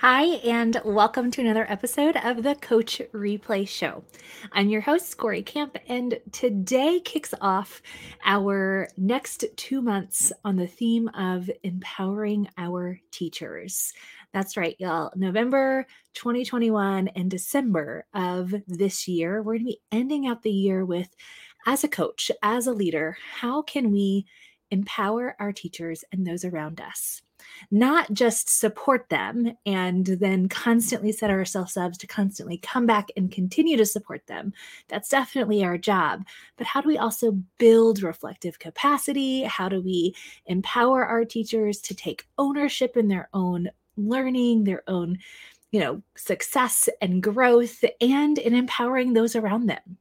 Hi, and welcome to another episode of the Coach Replay Show. I'm your host, Cory Camp, and today kicks off our next two months on the theme of empowering our teachers. That's right, y'all. November 2021 and December of this year, we're going to be ending out the year with as a coach, as a leader, how can we empower our teachers and those around us? Not just support them and then constantly set ourselves up to constantly come back and continue to support them. That's definitely our job. But how do we also build reflective capacity? How do we empower our teachers to take ownership in their own learning, their own you know success and growth and in empowering those around them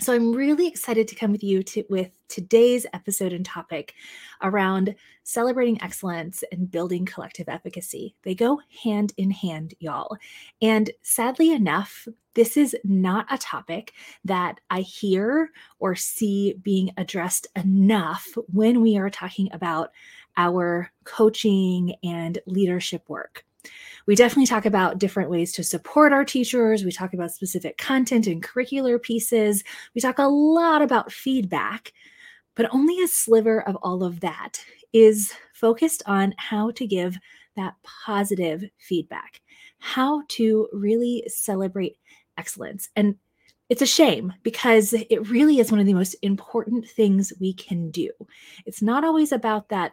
so I'm really excited to come with you to, with today's episode and topic around celebrating excellence and building collective efficacy. They go hand in hand, y'all. And sadly enough, this is not a topic that I hear or see being addressed enough when we are talking about our coaching and leadership work. We definitely talk about different ways to support our teachers. We talk about specific content and curricular pieces. We talk a lot about feedback, but only a sliver of all of that is focused on how to give that positive feedback, how to really celebrate excellence. And it's a shame because it really is one of the most important things we can do. It's not always about that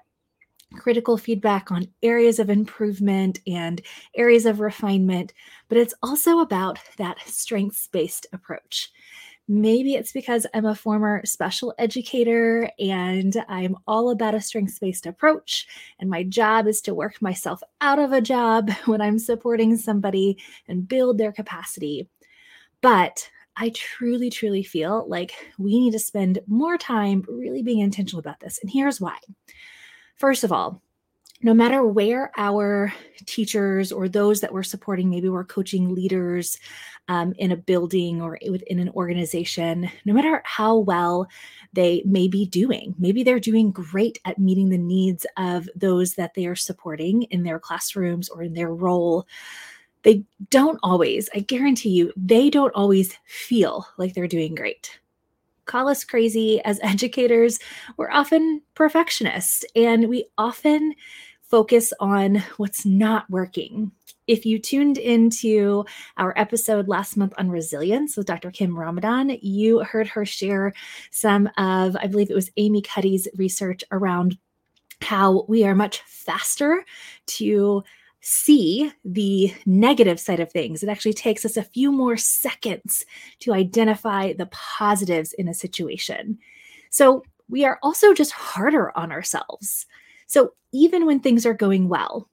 critical feedback on areas of improvement and areas of refinement, but it's also about that strengths based approach. Maybe it's because I'm a former special educator and I'm all about a strengths based approach. And my job is to work myself out of a job when I'm supporting somebody and build their capacity. But I truly, truly feel like we need to spend more time really being intentional about this. And here's why. First of all, no matter where our teachers or those that we're supporting, maybe we're coaching leaders um, in a building or within an organization, no matter how well they may be doing, maybe they're doing great at meeting the needs of those that they are supporting in their classrooms or in their role. They don't always, I guarantee you, they don't always feel like they're doing great call us crazy as educators, we're often perfectionists and we often focus on what's not working. If you tuned into our episode last month on resilience with Dr. Kim Ramadan, you heard her share some of, I believe it was Amy Cuddy's research around how we are much faster to see the negative side of things. It actually takes us a few more seconds to identify the positives in a situation. So we are also just harder on ourselves. So even when things are going well,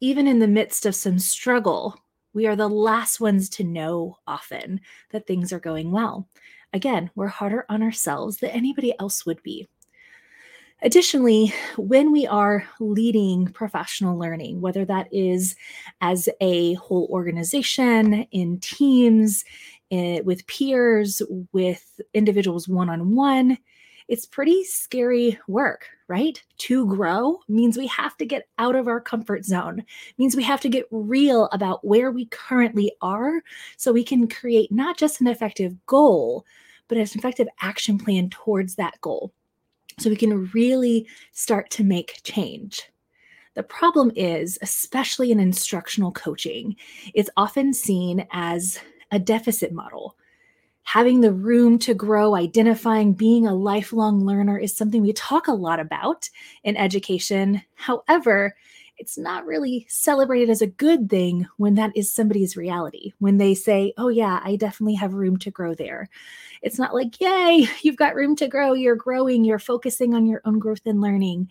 even in the midst of some struggle, we are the last ones to know often that things are going well. Again, we're harder on ourselves than anybody else would be. Additionally, when we are leading professional learning, whether that is as a whole organization, in teams, in, with peers, with individuals one on one, it's pretty scary work, right? To grow means we have to get out of our comfort zone, means we have to get real about where we currently are so we can create not just an effective goal, but an effective action plan towards that goal so we can really start to make change. The problem is, especially in instructional coaching, it's often seen as a deficit model. Having the room to grow, identifying being a lifelong learner is something we talk a lot about in education. However, it's not really celebrated as a good thing when that is somebody's reality. When they say, oh, yeah, I definitely have room to grow there. It's not like, yay, you've got room to grow. You're growing. You're focusing on your own growth and learning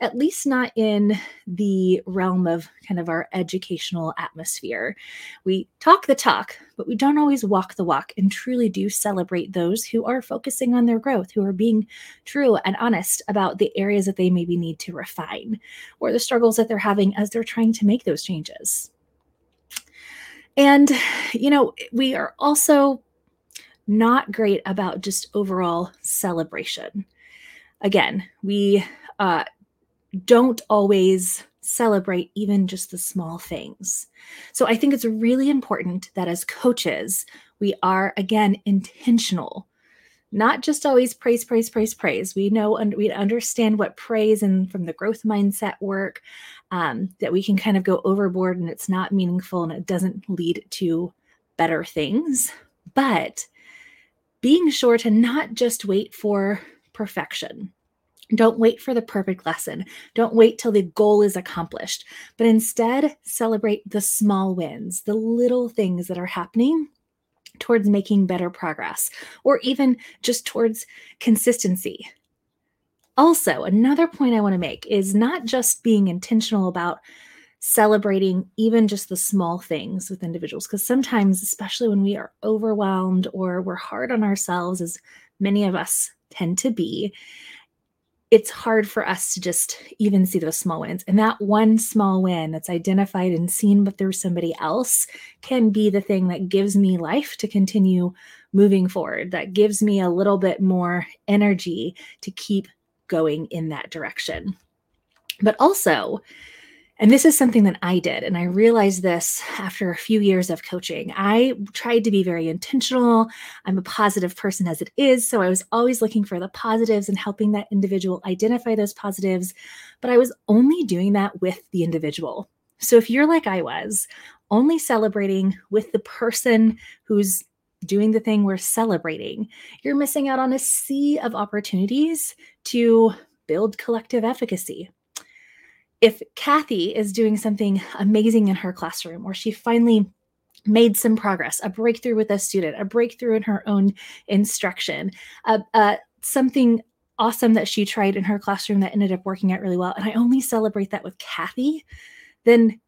at least not in the realm of kind of our educational atmosphere. We talk the talk, but we don't always walk the walk and truly do celebrate those who are focusing on their growth, who are being true and honest about the areas that they maybe need to refine or the struggles that they're having as they're trying to make those changes. And, you know, we are also not great about just overall celebration. Again, we uh, don't always celebrate even just the small things. So I think it's really important that as coaches, we are again intentional. Not just always praise, praise, praise, praise. We know and we understand what praise and from the growth mindset work um, that we can kind of go overboard and it's not meaningful and it doesn't lead to better things. But being sure to not just wait for perfection. Don't wait for the perfect lesson. Don't wait till the goal is accomplished, but instead celebrate the small wins, the little things that are happening towards making better progress, or even just towards consistency. Also, another point I want to make is not just being intentional about celebrating even just the small things with individuals, because sometimes, especially when we are overwhelmed or we're hard on ourselves, as many of us tend to be, it's hard for us to just even see those small wins. And that one small win that's identified and seen but through somebody else can be the thing that gives me life to continue moving forward, that gives me a little bit more energy to keep going in that direction. But also, and this is something that I did. And I realized this after a few years of coaching. I tried to be very intentional. I'm a positive person as it is. So I was always looking for the positives and helping that individual identify those positives. But I was only doing that with the individual. So if you're like I was, only celebrating with the person who's doing the thing we're celebrating, you're missing out on a sea of opportunities to build collective efficacy if Kathy is doing something amazing in her classroom, or she finally made some progress, a breakthrough with a student, a breakthrough in her own instruction, uh, uh, something awesome that she tried in her classroom that ended up working out really well, and I only celebrate that with Kathy, then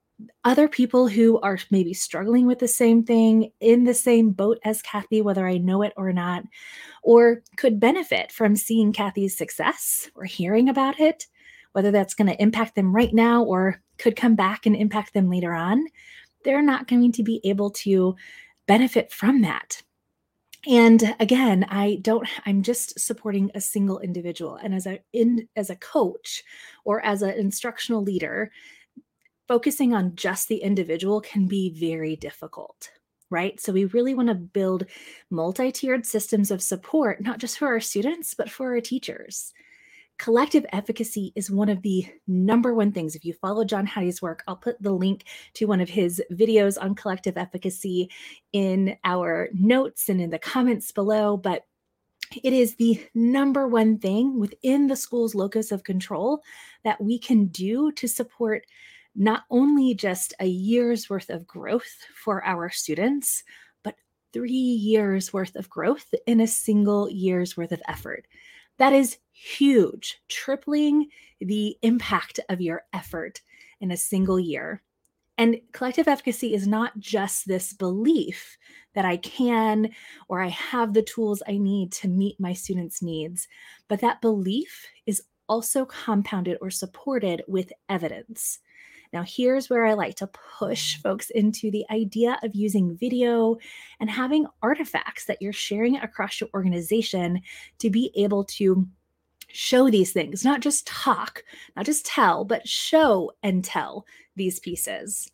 other people who are maybe struggling with the same thing in the same boat as Kathy, whether I know it or not, or could benefit from seeing Kathy's success or hearing about it, whether that's going to impact them right now or could come back and impact them later on, they're not going to be able to benefit from that. And again, I don't I'm just supporting a single individual and as a in as a coach or as an instructional leader, focusing on just the individual can be very difficult right? So we really want to build multi tiered systems of support, not just for our students, but for our teachers collective efficacy is one of the number one things. If you follow John Hattie's work, I'll put the link to one of his videos on collective efficacy in our notes and in the comments below. But it is the number one thing within the school's locus of control that we can do to support not only just a year's worth of growth for our students, but three years worth of growth in a single year's worth of effort. That is huge, tripling the impact of your effort in a single year. And collective efficacy is not just this belief that I can or I have the tools I need to meet my students' needs, but that belief is also compounded or supported with evidence. Now, here's where I like to push folks into the idea of using video and having artifacts that you're sharing across your organization to be able to show these things, not just talk, not just tell, but show and tell these pieces.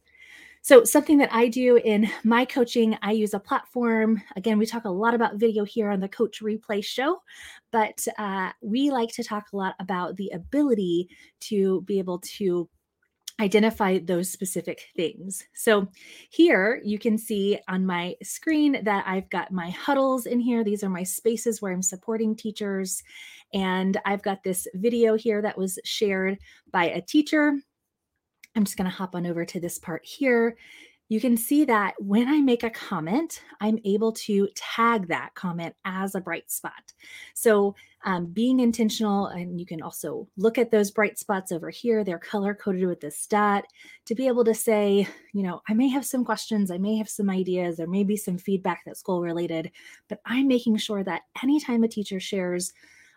So, something that I do in my coaching, I use a platform. Again, we talk a lot about video here on the Coach Replay show, but uh, we like to talk a lot about the ability to be able to identify those specific things. So here you can see on my screen that I've got my huddles in here. These are my spaces where I'm supporting teachers. And I've got this video here that was shared by a teacher. I'm just going to hop on over to this part here you can see that when I make a comment, I'm able to tag that comment as a bright spot. So, um, being intentional, and you can also look at those bright spots over here, they're color coded with this dot to be able to say, you know, I may have some questions, I may have some ideas, there may be some feedback that's goal related, but I'm making sure that anytime a teacher shares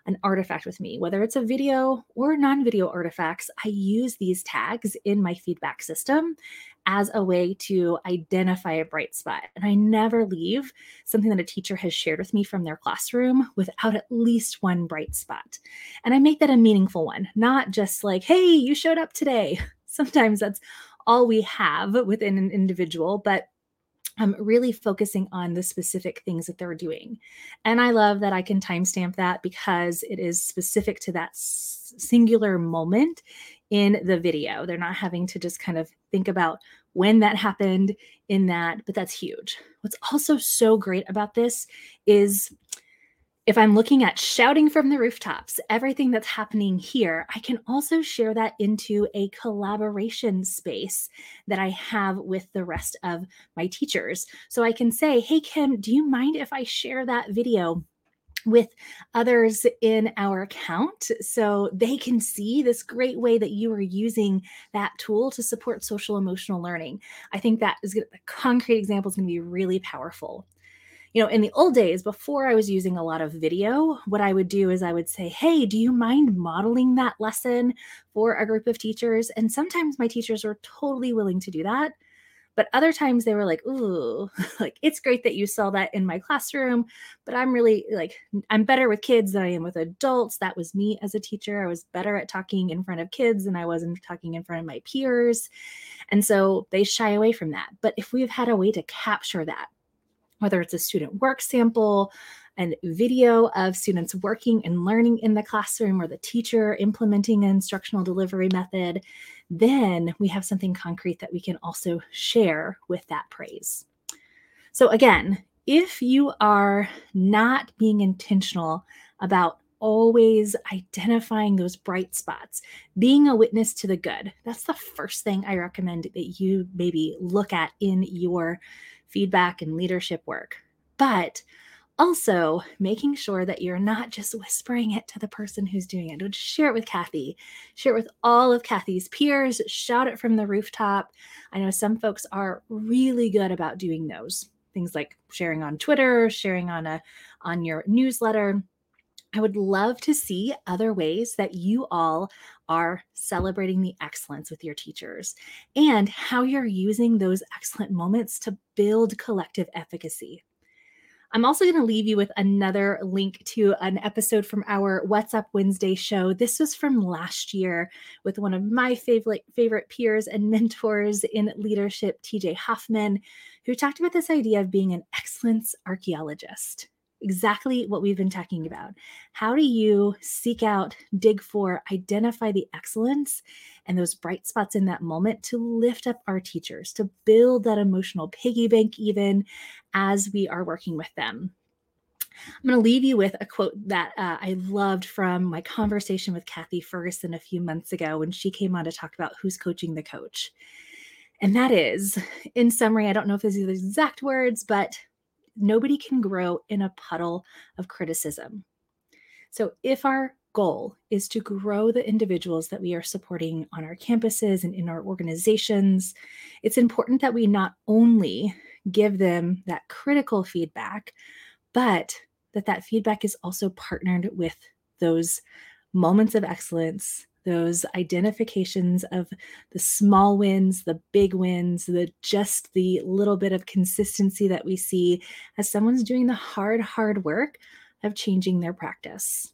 an artifact with me, whether it's a video or non video artifacts, I use these tags in my feedback system as a way to identify a bright spot. And I never leave something that a teacher has shared with me from their classroom without at least one bright spot. And I make that a meaningful one, not just like, hey, you showed up today. Sometimes that's all we have within an individual, but I'm really focusing on the specific things that they're doing. And I love that I can timestamp that because it is specific to that s- singular moment in the video. They're not having to just kind of think about when that happened in that, but that's huge. What's also so great about this is if I'm looking at shouting from the rooftops, everything that's happening here, I can also share that into a collaboration space that I have with the rest of my teachers. So I can say, hey, Kim, do you mind if I share that video? with others in our account so they can see this great way that you are using that tool to support social emotional learning. I think that is a concrete example is going to be really powerful you know, in the old days, before I was using a lot of video, what I would do is I would say, Hey, do you mind modeling that lesson for a group of teachers? And sometimes my teachers were totally willing to do that. But other times they were like, Ooh, like it's great that you saw that in my classroom, but I'm really like, I'm better with kids than I am with adults. That was me as a teacher. I was better at talking in front of kids than I wasn't talking in front of my peers. And so they shy away from that. But if we've had a way to capture that, whether it's a student work sample, and video of students working and learning in the classroom or the teacher implementing an instructional delivery method, then we have something concrete that we can also share with that praise. So, again, if you are not being intentional about always identifying those bright spots, being a witness to the good, that's the first thing I recommend that you maybe look at in your feedback and leadership work. But also making sure that you're not just whispering it to the person who's doing it. Don't share it with Kathy. Share it with all of Kathy's peers. Shout it from the rooftop. I know some folks are really good about doing those things like sharing on Twitter, sharing on a on your newsletter. I would love to see other ways that you all are celebrating the excellence with your teachers and how you're using those excellent moments to build collective efficacy. I'm also going to leave you with another link to an episode from our What's Up Wednesday show. This was from last year with one of my favorite favorite peers and mentors in leadership, TJ Hoffman, who talked about this idea of being an excellence archaeologist exactly what we've been talking about. How do you seek out, dig for, identify the excellence and those bright spots in that moment to lift up our teachers, to build that emotional piggy bank, even as we are working with them? I'm going to leave you with a quote that uh, I loved from my conversation with Kathy Ferguson a few months ago when she came on to talk about who's coaching the coach. And that is, in summary, I don't know if these are the exact words, but nobody can grow in a puddle of criticism. So, if our goal is to grow the individuals that we are supporting on our campuses and in our organizations, it's important that we not only give them that critical feedback, but that that feedback is also partnered with those moments of excellence those identifications of the small wins, the big wins, the just the little bit of consistency that we see as someone's doing the hard, hard work of changing their practice.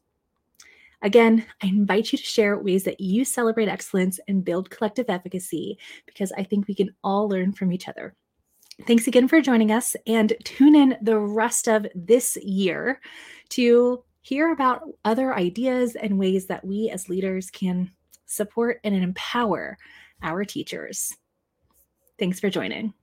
Again, I invite you to share ways that you celebrate excellence and build collective efficacy because I think we can all learn from each other. Thanks again for joining us and tune in the rest of this year to hear about other ideas and ways that we as leaders can support and empower our teachers. Thanks for joining.